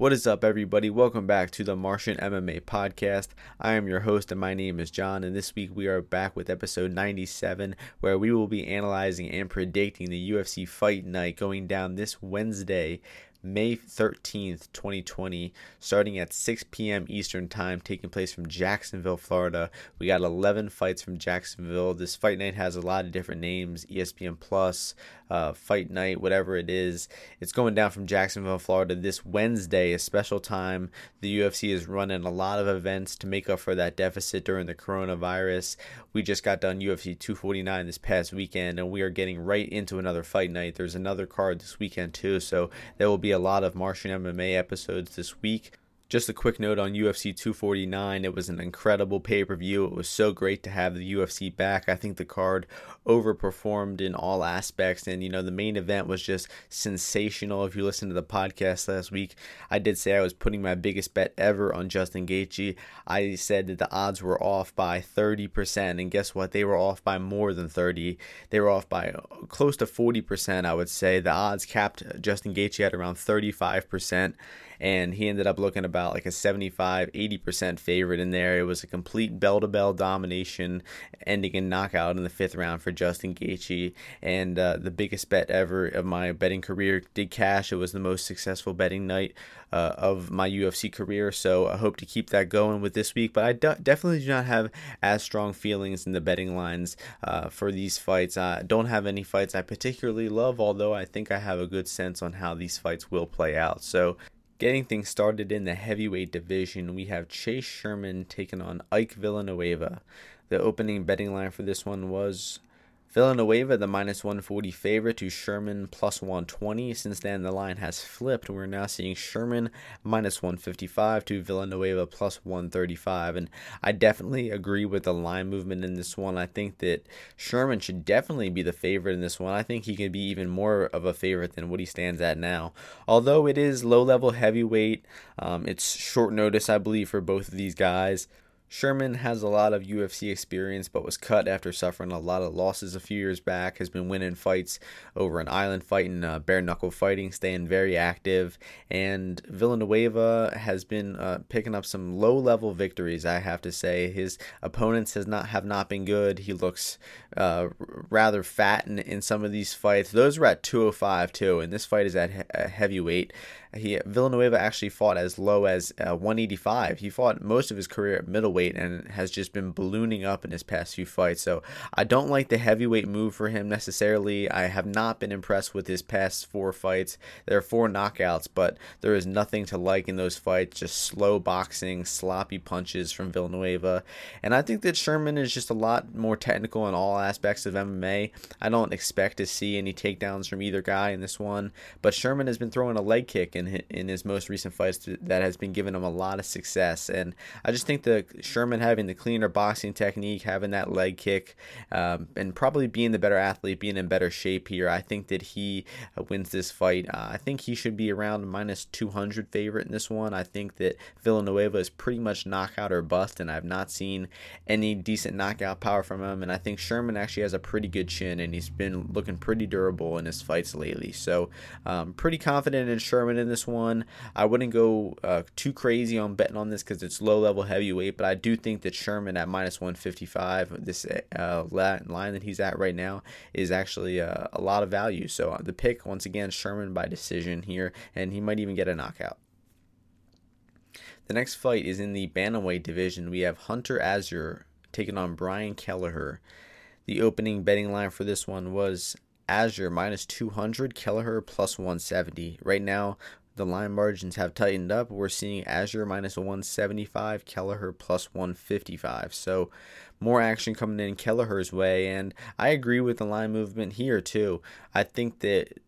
What is up, everybody? Welcome back to the Martian MMA podcast. I am your host, and my name is John. And this week we are back with episode 97, where we will be analyzing and predicting the UFC fight night going down this Wednesday, May 13th, 2020, starting at 6 p.m. Eastern Time, taking place from Jacksonville, Florida. We got 11 fights from Jacksonville. This fight night has a lot of different names ESPN Plus, uh, Fight Night, whatever it is. It's going down from Jacksonville, Florida this Wednesday, a special time. The UFC is running a lot of events to make up for that deficit during the coronavirus. We just got done UFC 249 this past weekend, and we are getting right into another fight night. There's another card this weekend, too, so there will be a lot of Martian MMA episodes this week. Just a quick note on UFC 249. It was an incredible pay per view. It was so great to have the UFC back. I think the card overperformed in all aspects. And, you know, the main event was just sensational. If you listen to the podcast last week, I did say I was putting my biggest bet ever on Justin Gaethje. I said that the odds were off by 30%. And guess what? They were off by more than 30. They were off by uh, close to 40%, I would say. The odds capped Justin Gaethje at around 35% and he ended up looking about like a 75 80% favorite in there. It was a complete bell to bell domination, ending in knockout in the fifth round for Justin Gaethje, and uh, the biggest bet ever of my betting career did cash. It was the most successful betting night uh, of my UFC career, so I hope to keep that going with this week. But I definitely do not have as strong feelings in the betting lines uh, for these fights. I don't have any fights I particularly love, although I think I have a good sense on how these fights will play out. So Getting things started in the heavyweight division, we have Chase Sherman taking on Ike Villanueva. The opening betting line for this one was Villanueva, the minus 140 favorite to Sherman plus 120. Since then, the line has flipped. We're now seeing Sherman minus 155 to Villanueva plus 135. And I definitely agree with the line movement in this one. I think that Sherman should definitely be the favorite in this one. I think he could be even more of a favorite than what he stands at now. Although it is low level heavyweight, um, it's short notice, I believe, for both of these guys. Sherman has a lot of UFC experience, but was cut after suffering a lot of losses a few years back. Has been winning fights over an island fighting, uh, bare knuckle fighting, staying very active. And Villanueva has been uh, picking up some low level victories. I have to say, his opponents has not have not been good. He looks uh, rather fat in, in some of these fights. Those were at 205 too, and this fight is at he- heavyweight. He Villanueva actually fought as low as uh, 185. He fought most of his career at middleweight and has just been ballooning up in his past few fights. So I don't like the heavyweight move for him necessarily. I have not been impressed with his past four fights. There are four knockouts, but there is nothing to like in those fights. Just slow boxing, sloppy punches from Villanueva. And I think that Sherman is just a lot more technical in all aspects of MMA. I don't expect to see any takedowns from either guy in this one, but Sherman has been throwing a leg kick in in his most recent fights that has been giving him a lot of success. And I just think the Sherman having the cleaner boxing technique, having that leg kick, um, and probably being the better athlete, being in better shape here, I think that he uh, wins this fight. Uh, I think he should be around minus 200 favorite in this one. I think that Villanueva is pretty much knockout or bust, and I've not seen any decent knockout power from him. And I think Sherman actually has a pretty good chin, and he's been looking pretty durable in his fights lately. So, um, pretty confident in Sherman in this one. I wouldn't go uh, too crazy on betting on this because it's low level heavyweight, but I do think that Sherman at minus 155, this uh, line that he's at right now, is actually uh, a lot of value. So uh, the pick, once again, Sherman by decision here, and he might even get a knockout. The next fight is in the Bantamweight division. We have Hunter Azure taking on Brian Kelleher. The opening betting line for this one was Azure minus 200, Kelleher plus 170. Right now, the line margins have tightened up. We're seeing Azure minus 175, Kelleher plus 155. So more action coming in Kelleher's way. And I agree with the line movement here, too. I think that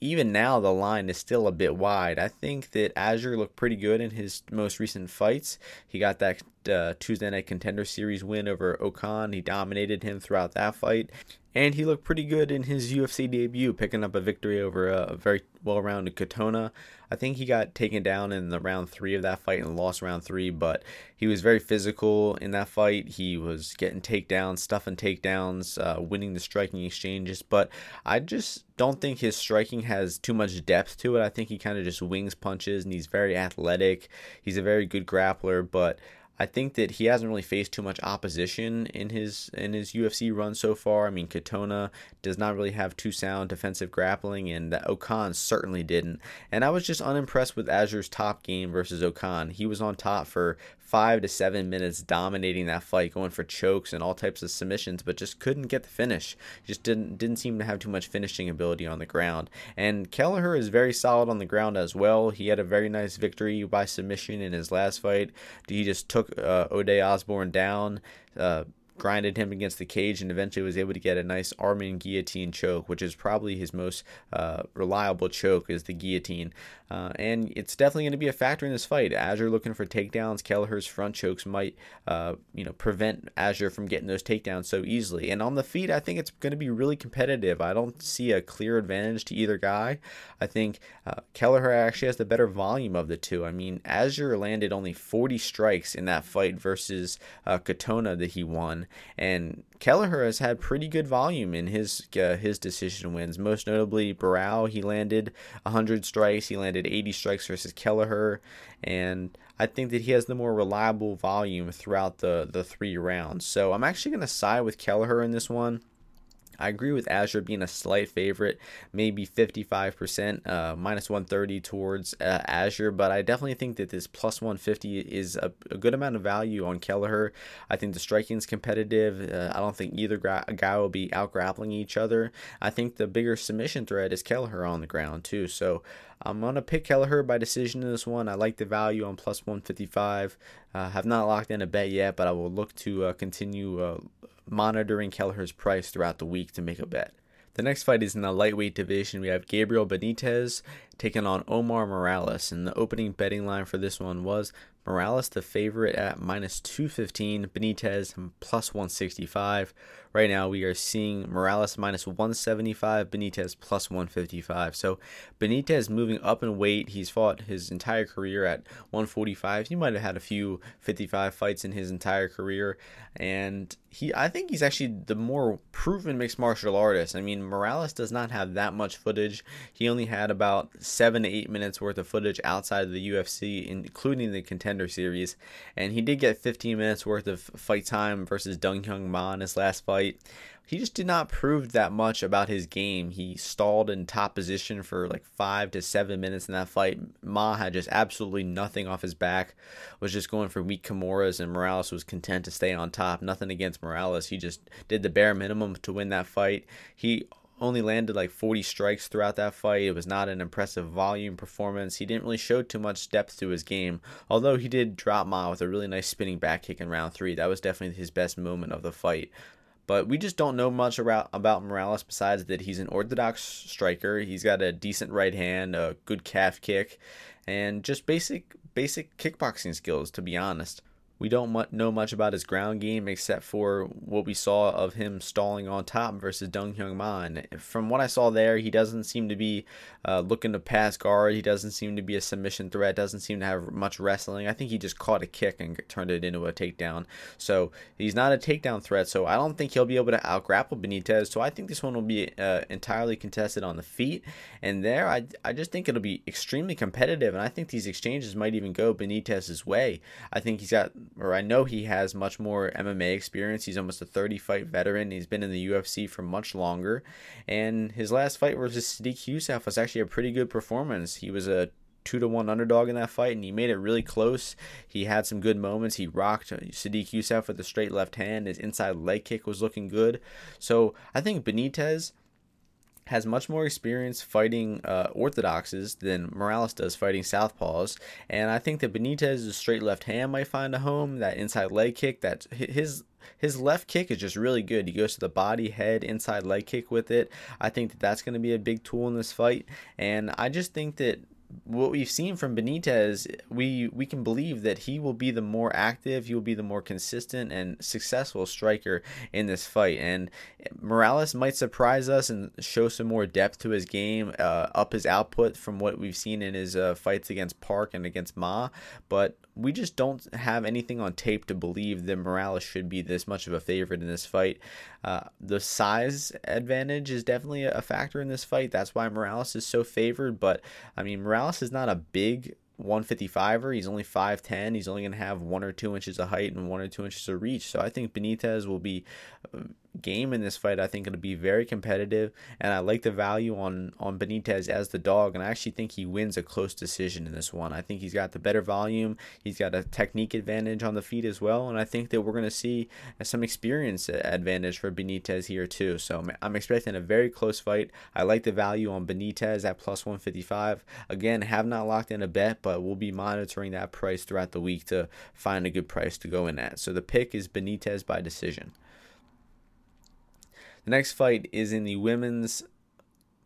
even now the line is still a bit wide. I think that Azure looked pretty good in his most recent fights. He got that uh, Tuesday Night Contender Series win over Okan. He dominated him throughout that fight. and he looked pretty good in his UFC debut, picking up a victory over a very well-rounded Katona. I think he got taken down in the round three of that fight and lost round three, but he was very physical in that fight. He was getting takedowns, stuffing takedowns, uh, winning the striking exchanges. But I just don't think his striking has too much depth to it. I think he kind of just wings punches and he's very athletic. He's a very good grappler, but I think that he hasn't really faced too much opposition in his in his UFC run so far. I mean, Katona does not really have too sound defensive grappling, and Okan certainly didn't. And I was just unimpressed with Azure's top game versus Okan. He was on top for five to seven minutes dominating that fight, going for chokes and all types of submissions, but just couldn't get the finish. Just didn't didn't seem to have too much finishing ability on the ground. And Kelleher is very solid on the ground as well. He had a very nice victory by submission in his last fight. He just took uh, Ode Osbourne down. Uh, grinded him against the cage and eventually was able to get a nice Armin guillotine choke, which is probably his most uh, reliable choke is the guillotine. Uh, and it's definitely going to be a factor in this fight. Azure looking for takedowns. Kelleher's front chokes might, uh, you know, prevent Azure from getting those takedowns so easily. And on the feet, I think it's going to be really competitive. I don't see a clear advantage to either guy. I think uh, Kelleher actually has the better volume of the two. I mean, Azure landed only 40 strikes in that fight versus uh, Katona that he won, and Kelleher has had pretty good volume in his uh, his decision wins. Most notably, Barao he landed 100 strikes. He landed 80 strikes versus Kelleher, and I think that he has the more reliable volume throughout the the three rounds. So I'm actually going to side with Kelleher in this one. I agree with Azure being a slight favorite, maybe 55%, uh, minus 130 towards uh, Azure, but I definitely think that this plus 150 is a, a good amount of value on Kelleher. I think the striking is competitive. Uh, I don't think either gra- guy will be out grappling each other. I think the bigger submission threat is Kelleher on the ground, too. So I'm going to pick Kelleher by decision in this one. I like the value on plus 155. Uh, have not locked in a bet yet, but I will look to uh, continue uh, monitoring Kelleher's price throughout the week to make a bet. The next fight is in the lightweight division. We have Gabriel Benitez taking on Omar Morales, and the opening betting line for this one was Morales the favorite at minus 215, Benitez plus 165. Right now, we are seeing Morales minus 175, Benitez plus 155. So Benitez moving up in weight. He's fought his entire career at 145. He might have had a few 55 fights in his entire career, and he I think he's actually the more proven mixed martial artist. I mean, Morales does not have that much footage. He only had about seven to eight minutes worth of footage outside of the UFC, including the contender series, and he did get 15 minutes worth of fight time versus Dong Hyun Ma in his last fight fight. He just did not prove that much about his game. He stalled in top position for like five to seven minutes in that fight. Ma had just absolutely nothing off his back, was just going for weak Kimuras, and Morales was content to stay on top. Nothing against Morales. He just did the bare minimum to win that fight. He only landed like 40 strikes throughout that fight. It was not an impressive volume performance. He didn't really show too much depth to his game, although he did drop Ma with a really nice spinning back kick in round three. That was definitely his best moment of the fight. But we just don't know much about about Morales besides that he's an orthodox striker. He's got a decent right hand, a good calf kick, and just basic basic kickboxing skills. To be honest. We don't know much about his ground game except for what we saw of him stalling on top versus Dong Hyun Ma. And from what I saw there, he doesn't seem to be uh, looking to pass guard. He doesn't seem to be a submission threat. Doesn't seem to have much wrestling. I think he just caught a kick and turned it into a takedown. So he's not a takedown threat. So I don't think he'll be able to outgrapple Benitez. So I think this one will be uh, entirely contested on the feet. And there, I I just think it'll be extremely competitive. And I think these exchanges might even go Benitez's way. I think he's got or I know he has much more MMA experience. He's almost a 30 fight veteran. He's been in the UFC for much longer. And his last fight versus Sodiq Yusuff was actually a pretty good performance. He was a two to one underdog in that fight, and he made it really close. He had some good moments. He rocked Sodiq Yusuff with a straight left hand. His inside leg kick was looking good. So I think Benitez has much more experience fighting uh, orthodoxes than Morales does fighting southpaws, and I think that Benitez's straight left hand might find a home. That inside leg kick, that his his left kick is just really good. He goes to the body, head, inside leg kick with it. I think that that's going to be a big tool in this fight, and I just think that what we've seen from Benitez, we we can believe that he will be the more active, he will be the more consistent and successful striker in this fight. And Morales might surprise us and show some more depth to his game, uh, up his output from what we've seen in his uh, fights against Park and against Ma. But we just don't have anything on tape to believe that Morales should be this much of a favorite in this fight. Uh, the size advantage is definitely a factor in this fight. That's why Morales is so favored. But I mean, Morales is not a big 155er. He's only 5'10. He's only going to have one or two inches of height and one or two inches of reach. So I think Benitez will be uh, game in this fight. I think it'll be very competitive, and I like the value on on Benitez as the dog. And I actually think he wins a close decision in this one. I think he's got the better volume. He's got a technique advantage on the feet as well, and I think that we're going to see some experience advantage for Benitez here too. So I'm expecting a very close fight. I like the value on Benitez at plus 155. Again, have not locked in a bet, but we'll be monitoring that price throughout the week to find a good price to go in at. So the pick is Benitez by decision. The next fight is in the women's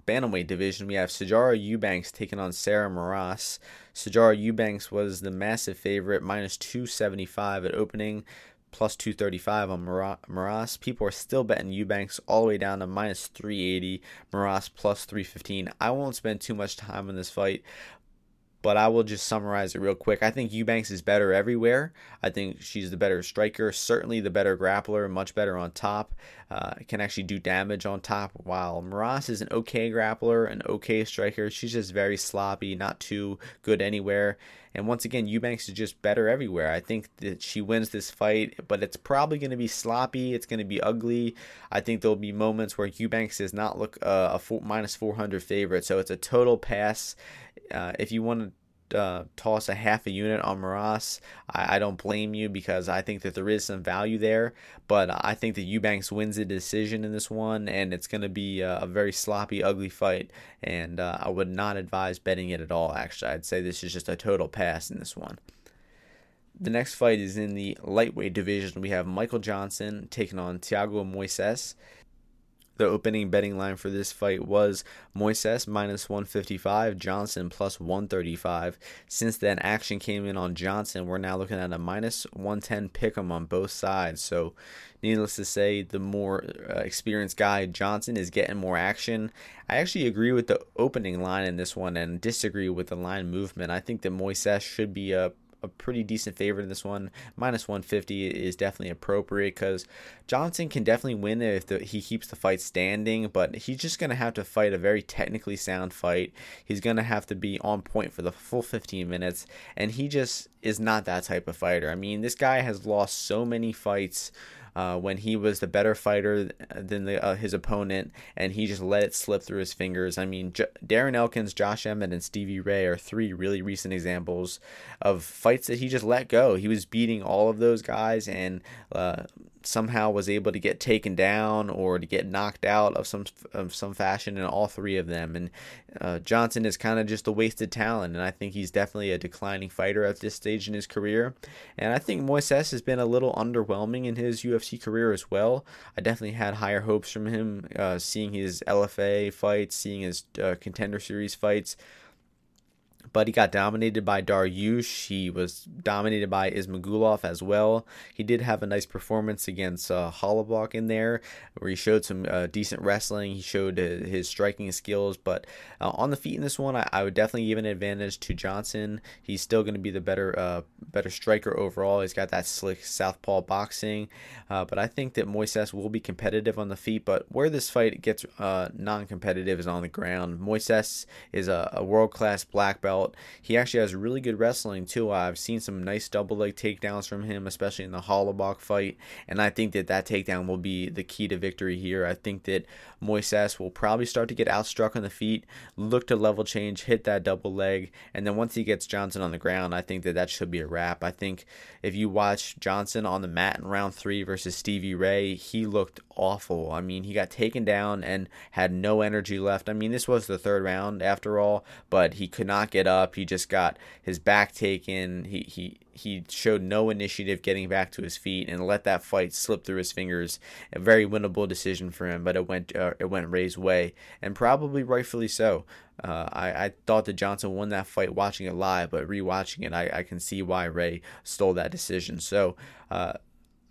bantamweight division. We have Sijara Eubanks taking on Sarah Moras. Sijara Eubanks was the massive favorite, minus 275 at opening, plus 235 on Moras. People are still betting Eubanks all the way down to minus 380, Moras plus 315. I won't spend too much time on this fight but I will just summarize it real quick. I think Eubanks is better everywhere. I think she's the better striker, certainly the better grappler, much better on top. Uh, can actually do damage on top. While Moras is an okay grappler, an okay striker, she's just very sloppy, not too good anywhere. And once again, Eubanks is just better everywhere. I think that she wins this fight, but it's probably going to be sloppy. It's going to be ugly. I think there'll be moments where Eubanks does not look uh, a four, minus 400 favorite. So it's a total pass. Uh, if you want to uh, toss a half a unit on Moras, I, I, don't blame you because I think that there is some value there. But I think that Eubanks wins the decision in this one, and it's going to be a, a, very sloppy, ugly fight. And uh, I would not advise betting it at all, actually. I'd say this is just a total pass in this one. The next fight is in the lightweight division. We have Michael Johnson taking on Thiago Moises. The opening betting line for this fight was Moises minus 155, Johnson plus 135. Since then, action came in on Johnson. We're now looking at a minus 110 pick 'em on both sides. So, needless to say, the more uh, experienced guy, Johnson, is getting more action. I actually agree with the opening line in this one and disagree with the line movement. I think that Moises should be a a pretty decent favorite in this one. Minus 150 is definitely appropriate because Johnson can definitely win if the, he keeps the fight standing, but he's just going to have to fight a very technically sound fight. He's going to have to be on point for the full 15 minutes, and he just is not that type of fighter. I mean, this guy has lost so many fights uh, when he was the better fighter than the, uh, his opponent, and he just let it slip through his fingers. I mean, J- Darren Elkins, Josh Emmett, and Stevie Ray are three really recent examples of fights that he just let go. He was beating all of those guys, and uh, somehow was able to get taken down or to get knocked out of some of some fashion in all three of them. And uh, Johnson is kind of just a wasted talent, and I think he's definitely a declining fighter at this stage in his career. And I think Moises has been a little underwhelming in his UFC career as well. I definitely had higher hopes from him, uh, seeing his LFA fights, seeing his uh, contender series fights but he got dominated by Dariush. He was dominated by Ismagulov as well. He did have a nice performance against uh, in there, where he showed some uh, decent wrestling. He showed uh, his striking skills, but uh, on the feet in this one, I, I, would definitely give an advantage to Johnson. He's still going to be the better uh, better striker overall. He's got that slick southpaw boxing, uh, but I think that Moises will be competitive on the feet. But where this fight gets non-competitive is on the ground. Moises is a, a world-class black belt belt. He actually has really good wrestling too. I've seen some nice double leg takedowns from him, especially in the Holobaugh fight, and I think that that takedown will be the key to victory here. I think that Moises will probably start to get outstruck on the feet, look to level change, hit that double leg, and then once he gets Johnson on the ground, I think that that should be a wrap. I think if you watch Johnson on the mat in round three versus Stevie Ray, he looked awful. I mean, he got taken down and had no energy left. I mean, this was the third round after all, but he could not get up. He just got his back taken. He he he showed no initiative getting back to his feet and let that fight slip through his fingers. A very winnable decision for him, but it went uh, it went Ray's way, and probably rightfully so. Uh, I, I thought that Johnson won that fight watching it live, but rewatching it, I, I can see why Ray stole that decision. So uh,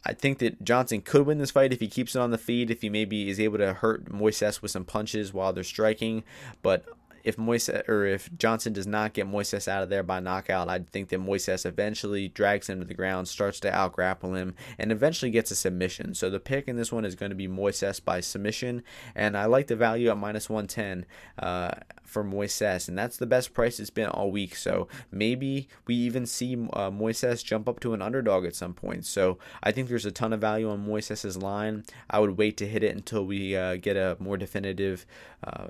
I think that Johnson could win this fight if he keeps it on the feet, if he maybe is able to hurt Moises with some punches while they're striking. But if Moises or if Johnson does not get Moises out of there by knockout, I think that Moises eventually drags him to the ground, starts to out grapple him, and eventually gets a submission. So the pick in this one is going to be Moises by submission, and I like the value at minus 110 uh, for Moises, and that's the best price it's been all week. So maybe we even see uh, Moises jump up to an underdog at some point. So I think there's a ton of value on Moises's line. I would wait to hit it until we uh, get a more definitive uh,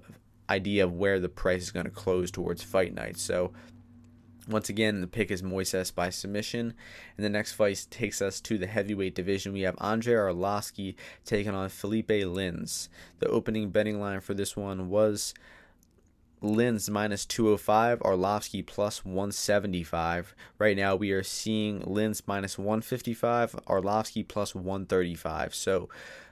idea of where the price is going to close towards fight night. So once again, the pick is Moises by submission. And the next fight takes us to the heavyweight division. We have Andrei Arlovsky taking on Felipe Lins. The opening betting line for this one was Lins minus 205, Arlovsky plus 175. Right now, we are seeing Lins minus 155, Arlovsky plus 135. So,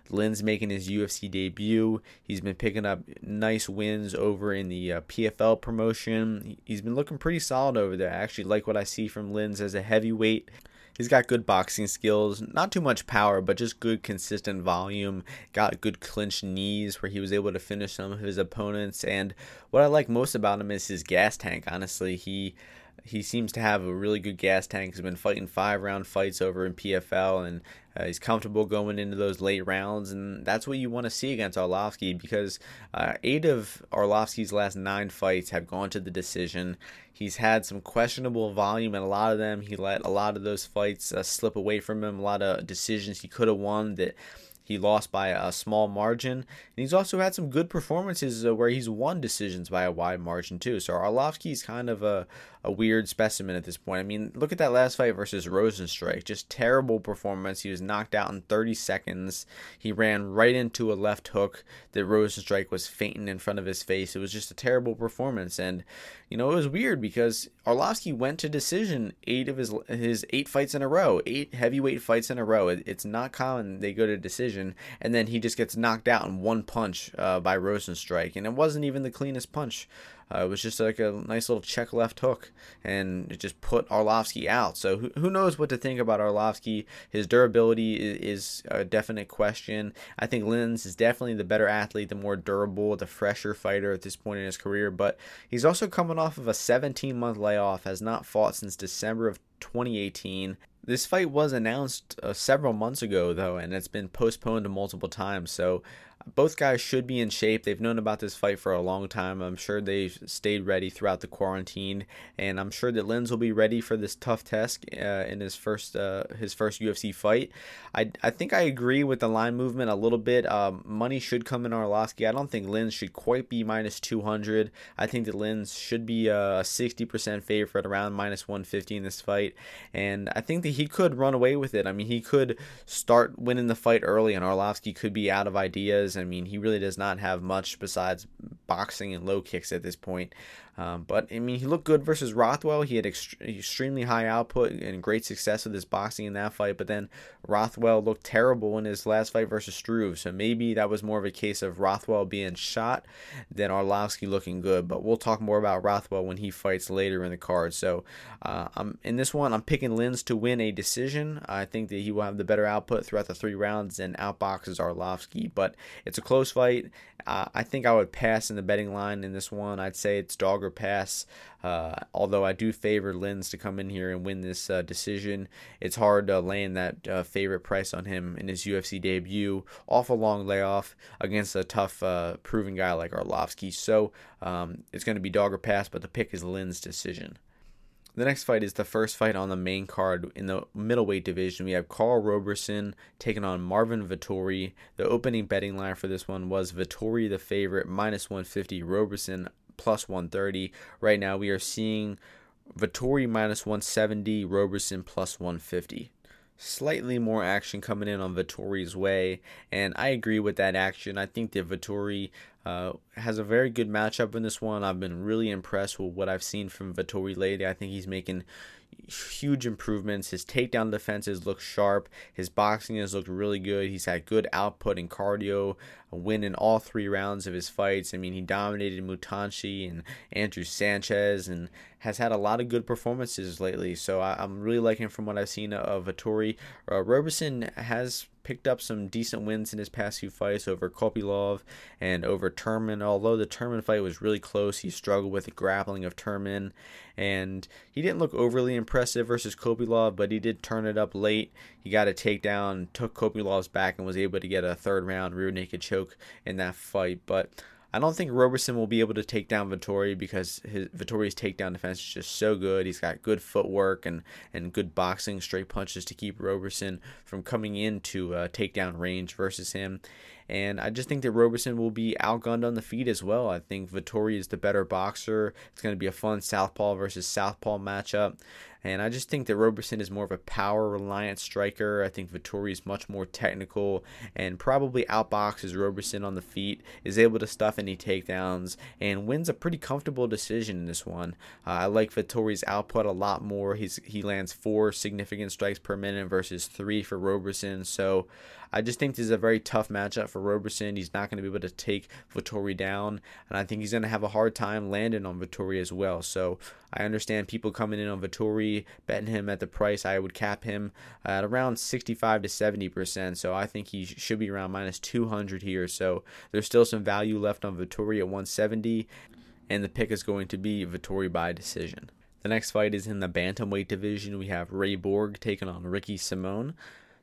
Lins making his UFC debut. He's been picking up nice wins over in the uh, PFL promotion. He's been looking pretty solid over there. I actually like what I see from Lins as a heavyweight. He's got good boxing skills, not too much power, but just good consistent volume. Got good clinch knees where he was able to finish some of his opponents. And what I like most about him is his gas tank. Honestly, he he seems to have a really good gas tank. He's been fighting five round fights over in PFL, and uh, he's comfortable going into those late rounds, and that's what you want to see against Arlovsky because uh, eight of Arlovsky's last nine fights have gone to the decision. He's had some questionable volume in a lot of them. He let a lot of those fights uh, slip away from him. A lot of decisions he could have won that he lost by a small margin. And he's also had some good performances uh, where he's won decisions by a wide margin, too. So Arlovsky's kind of a, a weird specimen at this point. I mean, look at that last fight versus Rozenstruik. Just terrible performance. He was knocked out in 30 seconds. He ran right into a left hook that Rozenstruik was feinting in front of his face. It was just a terrible performance. And, you know, it was weird because Arlovsky went to decision eight of his his eight fights in a row, eight heavyweight fights in a row. It, it's not common they go to decision, and then he just gets knocked out in one punch uh, by Rozenstruik. And it wasn't even the cleanest punch. Uh, it was just like a nice little check left hook, and it just put Arlovsky out. So who, who knows what to think about Arlovsky? His durability is, is a definite question. I think Lins is definitely the better athlete, the more durable, the fresher fighter at this point in his career. But he's also coming off of a 17 month layoff, has not fought since December of 2018. This fight was announced uh, several months ago, though, and it's been postponed multiple times. So both guys should be in shape. They've known about this fight for a long time. I'm sure they've stayed ready throughout the quarantine, and I'm sure that Lins will be ready for this tough test uh, in his first uh, his first UFC fight. I, I think I agree with the line movement a little bit. Um, money should come in Arlovsky. I don't think Lins should quite be minus 200. I think that Lins should be a 60% favorite around minus 150 in this fight, and I think that he could run away with it. I mean, he could start winning the fight early, and Arlovsky could be out of ideas I mean, he really does not have much besides boxing and low kicks at this point. Um, but I mean, he looked good versus Rothwell. He had ext- extremely high output and great success with his boxing in that fight. But then Rothwell looked terrible in his last fight versus Struve. So maybe that was more of a case of Rothwell being shot than Arlovsky looking good. But we'll talk more about Rothwell when he fights later in the card. So uh, I'm in this one. I'm picking Lins to win a decision. I think that he will have the better output throughout the three rounds and outboxes Arlovsky. But it's a close fight. Uh, I think I would pass in the betting line in this one. I'd say it's dog or pass. Uh, although I do favor Lins to come in here and win this uh, decision, it's hard to land that uh, favorite price on him in his UFC debut off a long layoff against a tough, uh, proven guy like Arlovsky. So um, it's going to be dog or pass, but the pick is Lins' decision. The next fight is the first fight on the main card in the middleweight division. We have Carl Roberson taking on Marvin Vettori. The opening betting line for this one was Vettori the favorite, minus 150, Roberson plus 130. Right now, we are seeing Vettori minus 170, Roberson plus 150 slightly more action coming in on Vettori's way, and I agree with that action. I think that Vettori uh, has a very good matchup in this one. I've been really impressed with what I've seen from Vettori lately. I think he's making huge improvements. His takedown defenses look sharp. His boxing has looked really good. He's had good output in cardio, a win in all three rounds of his fights. I mean, he dominated Moustarchi and Andrew Sanchez and has had a lot of good performances lately. So I, am really liking from what I've seen of Vettori. Uh, Roberson has picked up some decent wins in his past few fights over Kopylov and over Turman. Although the Turman fight was really close, he struggled with the grappling of Turman, and he didn't look overly impressive versus Kopylov, but he did turn it up late. He got a takedown, took Kopylov's back, and was able to get a third round rear naked choke in that fight. But I don't think Roberson will be able to take down Vettori because his Vettori's takedown defense is just so good. He's got good footwork and, and good boxing, straight punches to keep Roberson from coming into uh, takedown range versus him. And I just think that Roberson will be outgunned on the feet as well. I think Vettori is the better boxer. It's going to be a fun southpaw versus southpaw matchup. And I just think that Roberson is more of a power reliant striker. I think Vettori is much more technical and probably outboxes Roberson on the feet, is able to stuff any takedowns, and wins a pretty comfortable decision in this one. Uh, I like Vettori's output a lot more. He's He lands four significant strikes per minute versus three for Roberson. So I just think this is a very tough matchup for Roberson. He's not going to be able to take Vettori down, and I think he's going to have a hard time landing on Vettori as well. So I understand people coming in on Vettori, betting him at the price. I would cap him at around 65 to 70%. So I think he should be around minus 200 here. So there's still some value left on Vettori at 170, and the pick is going to be Vettori by decision. The next fight is in the bantamweight division. We have Ray Borg taking on Ricky Simone.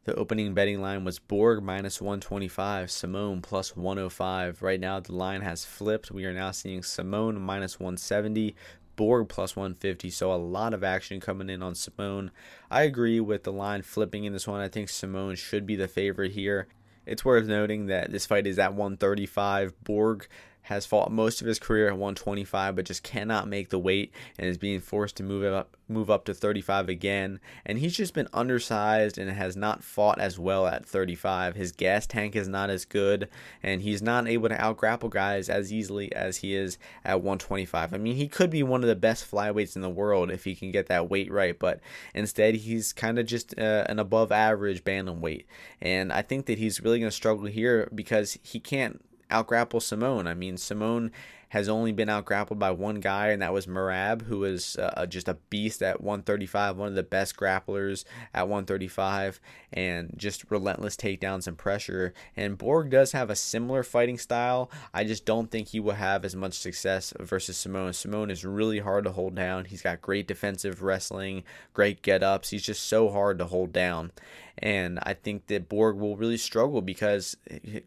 The opening betting line was Borg minus 125, Simone plus 105. Right now, the line has flipped. We are now seeing Simone minus 170, Borg plus 150. So a lot of action coming in on Simone. I agree with the line flipping in this one. I think Simone should be the favorite here. It's worth noting that this fight is at 135. Borg has fought most of his career at 125 but just cannot make the weight and is being forced to move up move up to 35 again. And he's just been undersized and has not fought as well at 35 his gas tank is not as good and he's not able to outgrapple guys as easily as he is at 125 i mean he could be one of the best flyweights in the world if he can get that weight right but instead he's kind of just uh, an above average bantamweight. And i think that he's really going to struggle here because he can't outgrapple Simone. I mean, Simone has only been outgrappled by one guy, and that was Merab, who was uh, just a beast at 135, one of the best grapplers at 135, and just relentless takedowns and pressure. And Borg does have a similar fighting style. I just don't think he will have as much success versus Simone. Simone is really hard to hold down. He's got great defensive wrestling, great get ups. He's just so hard to hold down. And I think that Borg will really struggle because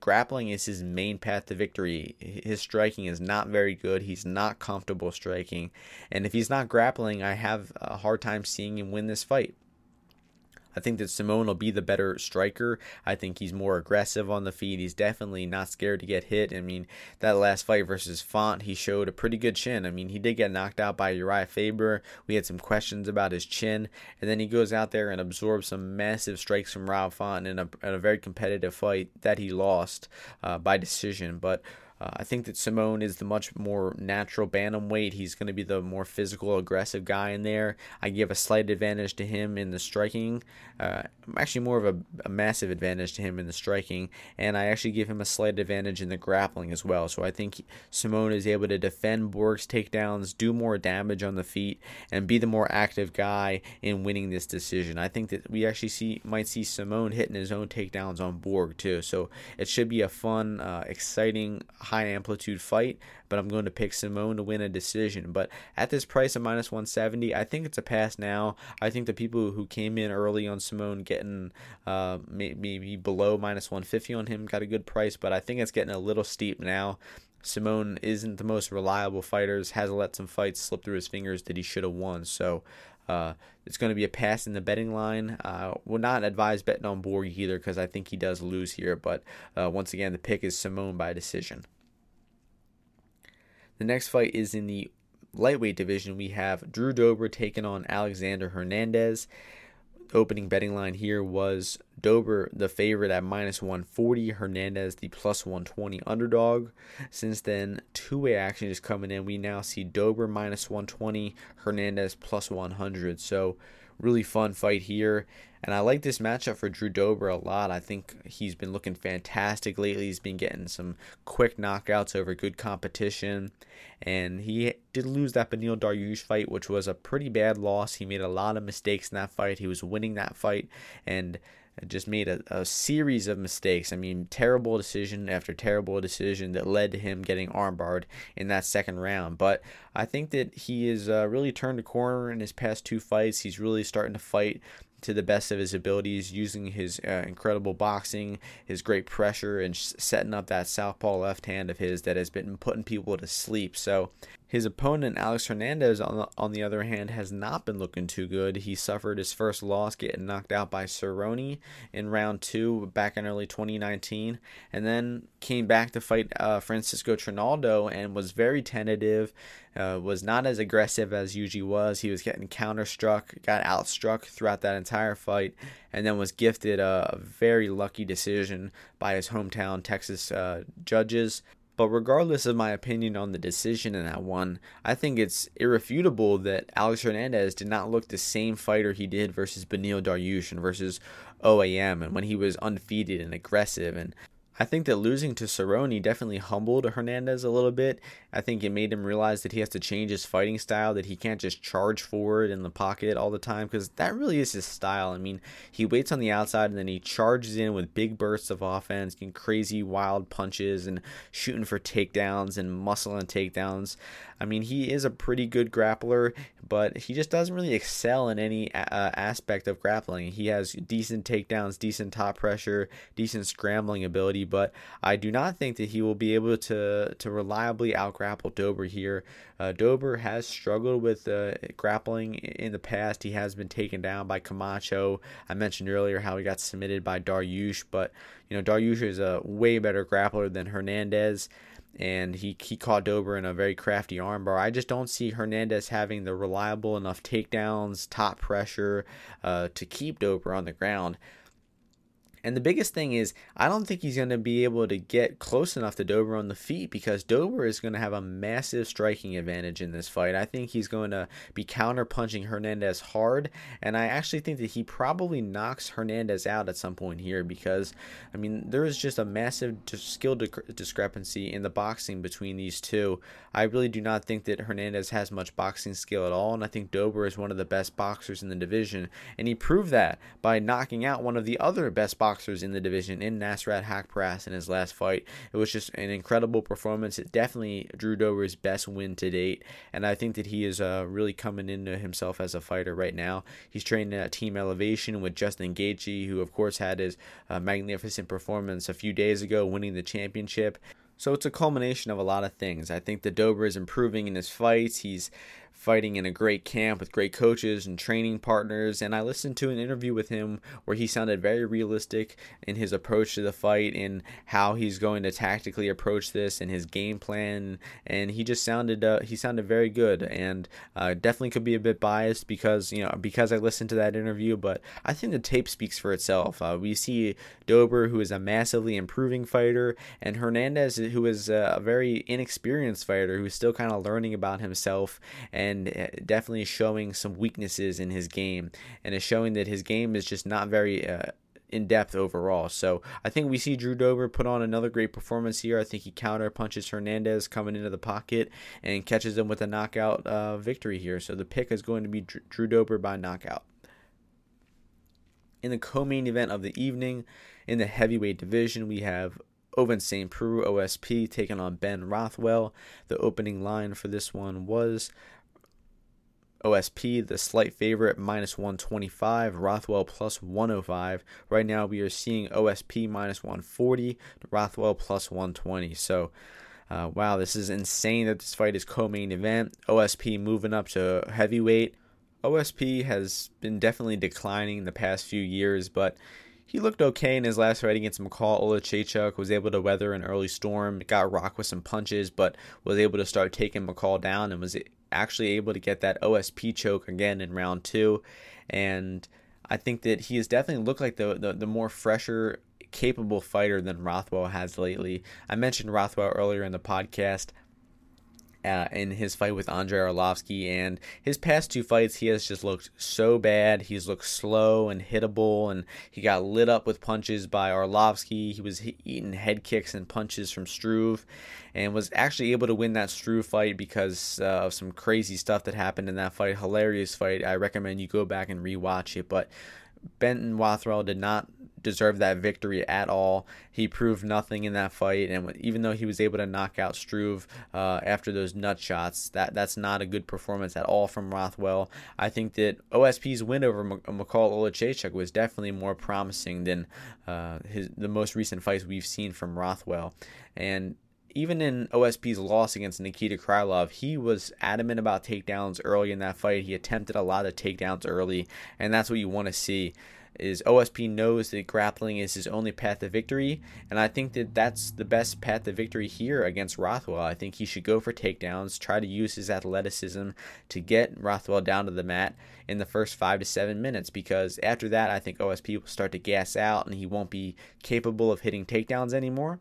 grappling is his main path to victory. His striking is not very good. He's not comfortable striking. And if he's not grappling, I have a hard time seeing him win this fight. I think that Simone will be the better striker. I think he's more aggressive on the feet. He's definitely not scared to get hit. I mean, that last fight versus Font, he showed a pretty good chin. I mean, he did get knocked out by Urijah Faber. We had some questions about his chin, and then he goes out there and absorbs some massive strikes from Rob Font in a, in a very competitive fight that he lost uh, by decision. But uh, I think that Simone is the much more natural bantamweight. He's going to be the more physical, aggressive guy in there. I give a slight advantage to him in the striking. Uh, actually more of a, a, massive advantage to him in the striking, and I actually give him a slight advantage in the grappling as well. So I think Simone is able to defend Borg's takedowns, do more damage on the feet, and be the more active guy in winning this decision. I think that we actually see might see Simone hitting his own takedowns on Borg too. So it should be a fun, uh, exciting high amplitude fight, but I'm going to pick Simone to win a decision. But at this price of minus 170, I think it's a pass now. I think the people who came in early on Simone getting uh, maybe below minus 150 on him got a good price, but I think it's getting a little steep now. Simone isn't the most reliable fighter, has let some fights slip through his fingers that he should have won. So uh, it's going to be a pass in the betting line. Uh, will not advise betting on Borg either because I think he does lose here. But uh, once again, the pick is Simone by decision. The next fight is in the lightweight division. We have Drew Dober taking on Alexander Hernandez. opening betting line here was Dober, the favorite at minus 140, Hernandez, the plus 120 underdog. Since then, two way action is coming in. We now see Dober minus 120, Hernandez plus 100. So, really fun fight here. And I like this matchup for Drew Dober a lot. I think he's been looking fantastic lately. He's been getting some quick knockouts over good competition. And he did lose that Beneil Dariush fight, which was a pretty bad loss. He made a lot of mistakes in that fight. He was winning that fight and just made a, a series of mistakes. I mean, terrible decision after terrible decision that led to him getting armbarred in that second round. But I think that he has uh, really turned a corner in his past two fights. He's really starting to fight to the best of his abilities, using his uh, incredible boxing, his great pressure, and setting up that southpaw left hand of his that has been putting people to sleep. So his opponent, Alex Hernandez, on the, on the other hand, has not been looking too good. He suffered his first loss, getting knocked out by Cerrone in round two back in early 2019, and then came back to fight uh, Francisco Trinaldo and was very tentative, uh, was not as aggressive as usually was. He was getting counterstruck, got outstruck throughout that entire fight, and then was gifted a, a very lucky decision by his hometown Texas uh, judges. But regardless of my opinion on the decision in that one, I think it's irrefutable that Alex Hernandez did not look the same fighter he did versus Beneil Dariush and versus OAM and when he was undefeated and aggressive and I think that losing to Cerrone definitely humbled Hernandez a little bit. I think it made him realize that he has to change his fighting style, that he can't just charge forward in the pocket all the time, because that really is his style. I mean, he waits on the outside and then he charges in with big bursts of offense, getting crazy wild punches and shooting for takedowns and muscle and takedowns. I mean, he is a pretty good grappler, but he just doesn't really excel in any uh, aspect of grappling. He has decent takedowns, decent top pressure, decent scrambling ability, but I do not think that he will be able to to reliably outgrapple Dober here. Uh, Dober has struggled with uh, grappling in the past. He has been taken down by Camacho. I mentioned earlier how he got submitted by Dariush, but you know Dariush is a way better grappler than Hernandez and he, he caught Dober in a very crafty armbar. I just don't see Hernandez having the reliable enough takedowns, top pressure uh, to keep Dober on the ground. And the biggest thing is, I don't think he's going to be able to get close enough to Dober on the feet because Dober is going to have a massive striking advantage in this fight. I think he's going to be counter punching Hernandez hard, and I actually think that he probably knocks Hernandez out at some point here because, I mean, there is just a massive skill discrepancy in the boxing between these two. I really do not think that Hernandez has much boxing skill at all, and I think Dober is one of the best boxers in the division, and he proved that by knocking out one of the other best boxers boxers in the division in Nasrat Haqparast in his last fight. It was just an incredible performance. It definitely Drew Dober's best win to date, and I think that he is uh, really coming into himself as a fighter right now. He's training at Team Elevation with Justin Gaethje, who of course had his uh, magnificent performance a few days ago, winning the championship. So it's a culmination of a lot of things. I think the Dober is improving in his fights. He's fighting in a great camp with great coaches and training partners. And I listened to an interview with him where he sounded very realistic in his approach to the fight and how he's going to tactically approach this and his game plan. And he just sounded uh, he sounded very good and uh, definitely could be a bit biased because you know because I listened to that interview. But I think the tape speaks for itself. Uh, we see Dober, who is a massively improving fighter, and Hernandez, who is a very inexperienced fighter who's still kind of learning about himself and and uh, definitely showing some weaknesses in his game and is showing that his game is just not very uh, in depth overall. So I think we see Drew Dober put on another great performance here. I think he counter punches Hernandez coming into the pocket and catches him with a knockout uh, victory here. So the pick is going to be Drew Dober by knockout. In the co-main event of the evening, in the heavyweight division, we have Ovince St. Preux, OSP, taking on Ben Rothwell. The opening line for this one was OSP, the slight favorite, minus 125, Rothwell plus 105. Right now, we are seeing OSP minus 140, Rothwell plus 120. So, uh, wow, this is insane that this fight is co main event. OSP moving up to heavyweight. OSP has been definitely declining in the past few years, but he looked okay in his last fight against Mikhail Oleksiejczuk, was able to weather an early storm, got rocked with some punches, but was able to start taking McCall down and was actually able to get that OSP choke again in round two. And I think that he has definitely looked like the, the, the more fresher, capable fighter than Rothwell has lately. I mentioned Rothwell earlier in the podcast uh, in his fight with Andrei Arlovsky. And his past two fights, he has just looked so bad. He's looked slow and hittable, and he got lit up with punches by Arlovsky. He was eating head kicks and punches from Struve, and was actually able to win that Struve fight because uh, of some crazy stuff that happened in that fight. Hilarious fight. I recommend you go back and rewatch it, but. Ben Rothwell did not deserve that victory at all. He proved nothing in that fight, and even though he was able to knock out Struve uh, after those nut shots, that that's not a good performance at all from Rothwell. I think that OSP's win over Mykola Oleksiejczuk was definitely more promising than uh, his the most recent fights we've seen from Rothwell, and even in OSP's loss against Nikita Krylov, he was adamant about takedowns early in that fight. He attempted a lot of takedowns early, and that's what you want to see is OSP knows that grappling is his only path to victory, and I think that that's the best path to victory here against Rothwell. I think he should go for takedowns, try to use his athleticism to get Rothwell down to the mat in the first five to seven minutes, because after that, I think OSP will start to gas out and he won't be capable of hitting takedowns anymore.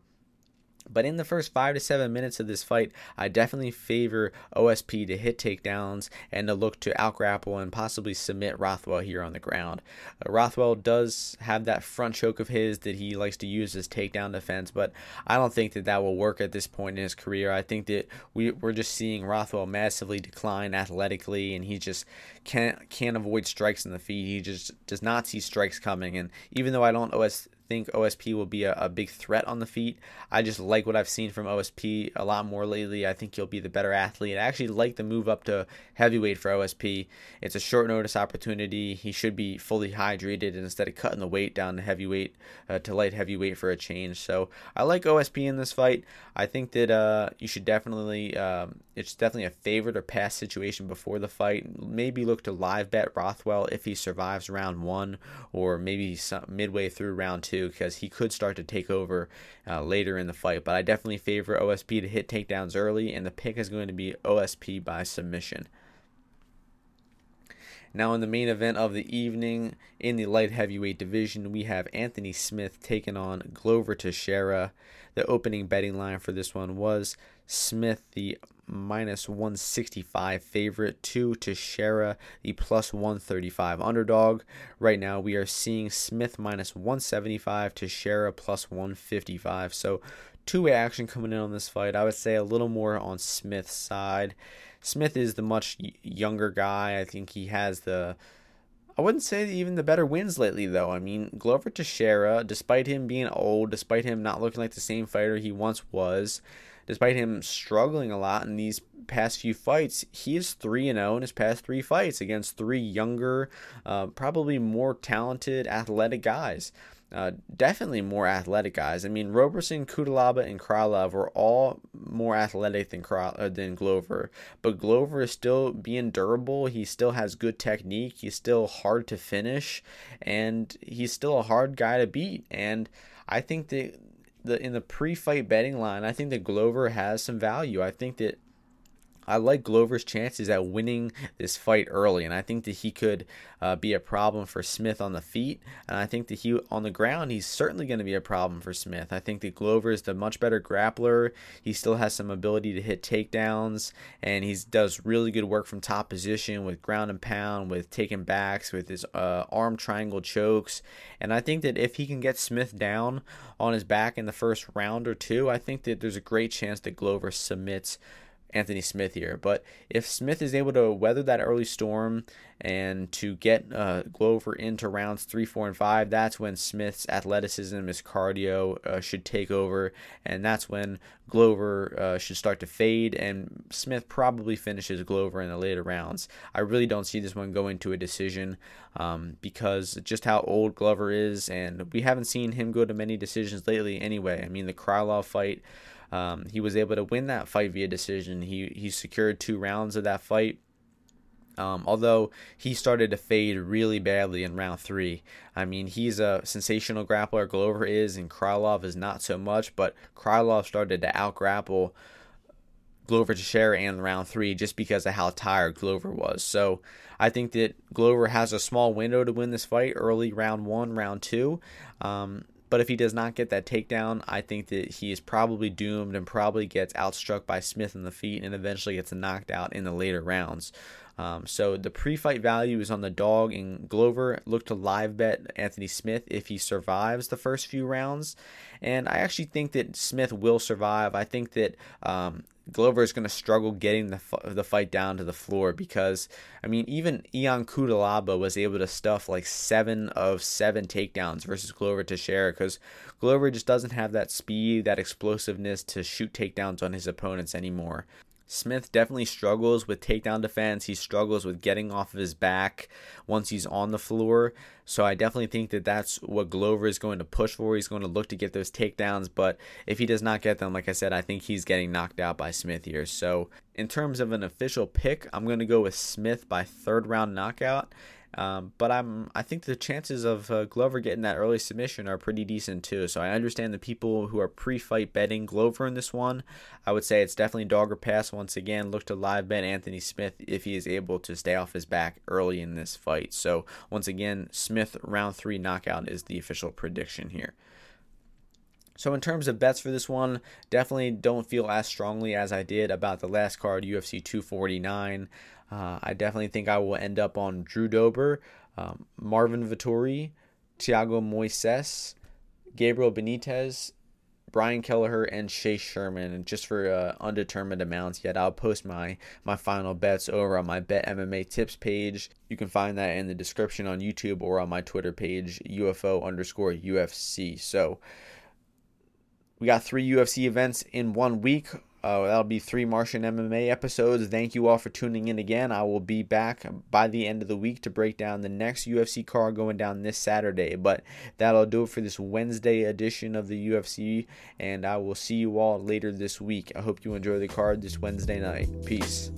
But in the first five to seven minutes of this fight, I definitely favor OSP to hit takedowns and to look to outgrapple and possibly submit Rothwell here on the ground. Uh, Rothwell does have that front choke of his that he likes to use as takedown defense, but I don't think that that will work at this point in his career. I think that we, we're just seeing Rothwell massively decline athletically, and he just can't can't avoid strikes in the feet. He just does not see strikes coming, and even though I don't OS think OSP will be a, a, big threat on the feet. I just like what I've seen from OSP a lot more lately. I think he'll be the better athlete. I actually like the move up to heavyweight for OSP. It's a short notice opportunity. He should be fully hydrated and instead of cutting the weight down to heavyweight uh, to light heavyweight for a change. So I like OSP in this fight. I think that uh, you should definitely, um, it's definitely a favorite or pass situation before the fight. Maybe look to live bet Rothwell if he survives round one or maybe some, midway through round two too, because he could start to take over uh, later in the fight. But I definitely favor OSP to hit takedowns early, and the pick is going to be OSP by submission. Now, in the main event of the evening in the light heavyweight division, we have Anthony Smith taking on Glover Teixeira. The opening betting line for this one was Smith, the minus 165 favorite to Teixeira, the plus 135 underdog. Right now, we are seeing Smith minus 175, Teixeira plus 155. So, two way action coming in on this fight. I would say a little more on Smith's side. Smith is the much younger guy. I think he has the. I wouldn't say even the better wins lately, though. I mean, Glover Teixeira, despite him being old, despite him not looking like the same fighter he once was, despite him struggling a lot in these past few fights, he is 3 0 in his past three fights against three younger, uh, probably more talented, athletic guys. Uh, definitely more athletic guys. I mean, Roberson, Cutelaba, and Krylov were all more athletic than uh, than Glover, but Glover is still being durable. He still has good technique. He's still hard to finish, and he's still a hard guy to beat. And I think that the in the pre-fight betting line, I think that Glover has some value. I think that I like Glover's chances at winning this fight early, and I think that he could uh, be a problem for Smith on the feet, and I think that he on the ground he's certainly going to be a problem for Smith. I think that Glover is the much better grappler. He still has some ability to hit takedowns, and he does really good work from top position with ground and pound, with taking backs, with his uh, arm triangle chokes, and I think that if he can get Smith down on his back in the first round or two, I think that there's a great chance that Glover submits. Anthony Smith here. But if Smith is able to weather that early storm and to get uh, Glover into rounds three, four, and five, that's when Smith's athleticism, his cardio uh, should take over, and that's when Glover uh, should start to fade, and Smith probably finishes Glover in the later rounds. I really don't see this one going to a decision um, because just how old Glover is, and we haven't seen him go to many decisions lately anyway. I mean, the Krylov fight. Um, he was able to win that fight via decision. He he secured two rounds of that fight. Um, although he started to fade really badly in round three. I mean, he's a sensational grappler. Glover is, and Krylov is not so much. But Krylov started to out grapple Glover to Teixeira in round three just because of how tired Glover was. So I think that Glover has a small window to win this fight early round one, round two. Um, but if he does not get that takedown, I think that he is probably doomed and probably gets outstruck by Smith in the feet and eventually gets knocked out in the later rounds. Um, so the pre-fight value is on the dog and Glover. Look to live bet Anthony Smith if he survives the first few rounds, and I actually think that Smith will survive. I think that um, Glover is going to struggle getting the the fight down to the floor because I mean even Ion Cutelaba was able to stuff like seven of seven takedowns versus Glover Teixeira because Glover just doesn't have that speed, that explosiveness to shoot takedowns on his opponents anymore. Smith definitely struggles with takedown defense. He struggles with getting off of his back once he's on the floor. So I definitely think that that's what Glover is going to push for. He's going to look to get those takedowns, but if he does not get them, like I said, I think he's getting knocked out by Smith here. So in terms of an official pick, I'm going to go with Smith by third round knockout. Um, but I'm I think the chances of uh, Glover getting that early submission are pretty decent too. So I understand the people who are pre-fight betting Glover in this one. I would say it's definitely dog or pass. Once again, look to live bet Anthony Smith if he is able to stay off his back early in this fight. So once again, Smith round three knockout is the official prediction here. So in terms of bets for this one, definitely don't feel as strongly as I did about the last card, UFC 249. Uh, I definitely think I will end up on Drew Dober, um, Marvin Vettori, Thiago Moises, Gabriel Benitez, Brian Kelleher, and Chase Sherman. And just for uh, undetermined amounts yet, I'll post my my final bets over on my Bet MMA Tips page. You can find that in the description on YouTube or on my Twitter page, UFO underscore UFC. So we got three UFC events in one week. Uh, that'll be three Martian MMA episodes. Thank you all for tuning in again. I will be back by the end of the week to break down the next UFC card going down this Saturday. But that'll do it for this Wednesday edition of the UFC, and I will see you all later this week. I hope you enjoy the card this Wednesday night. Peace.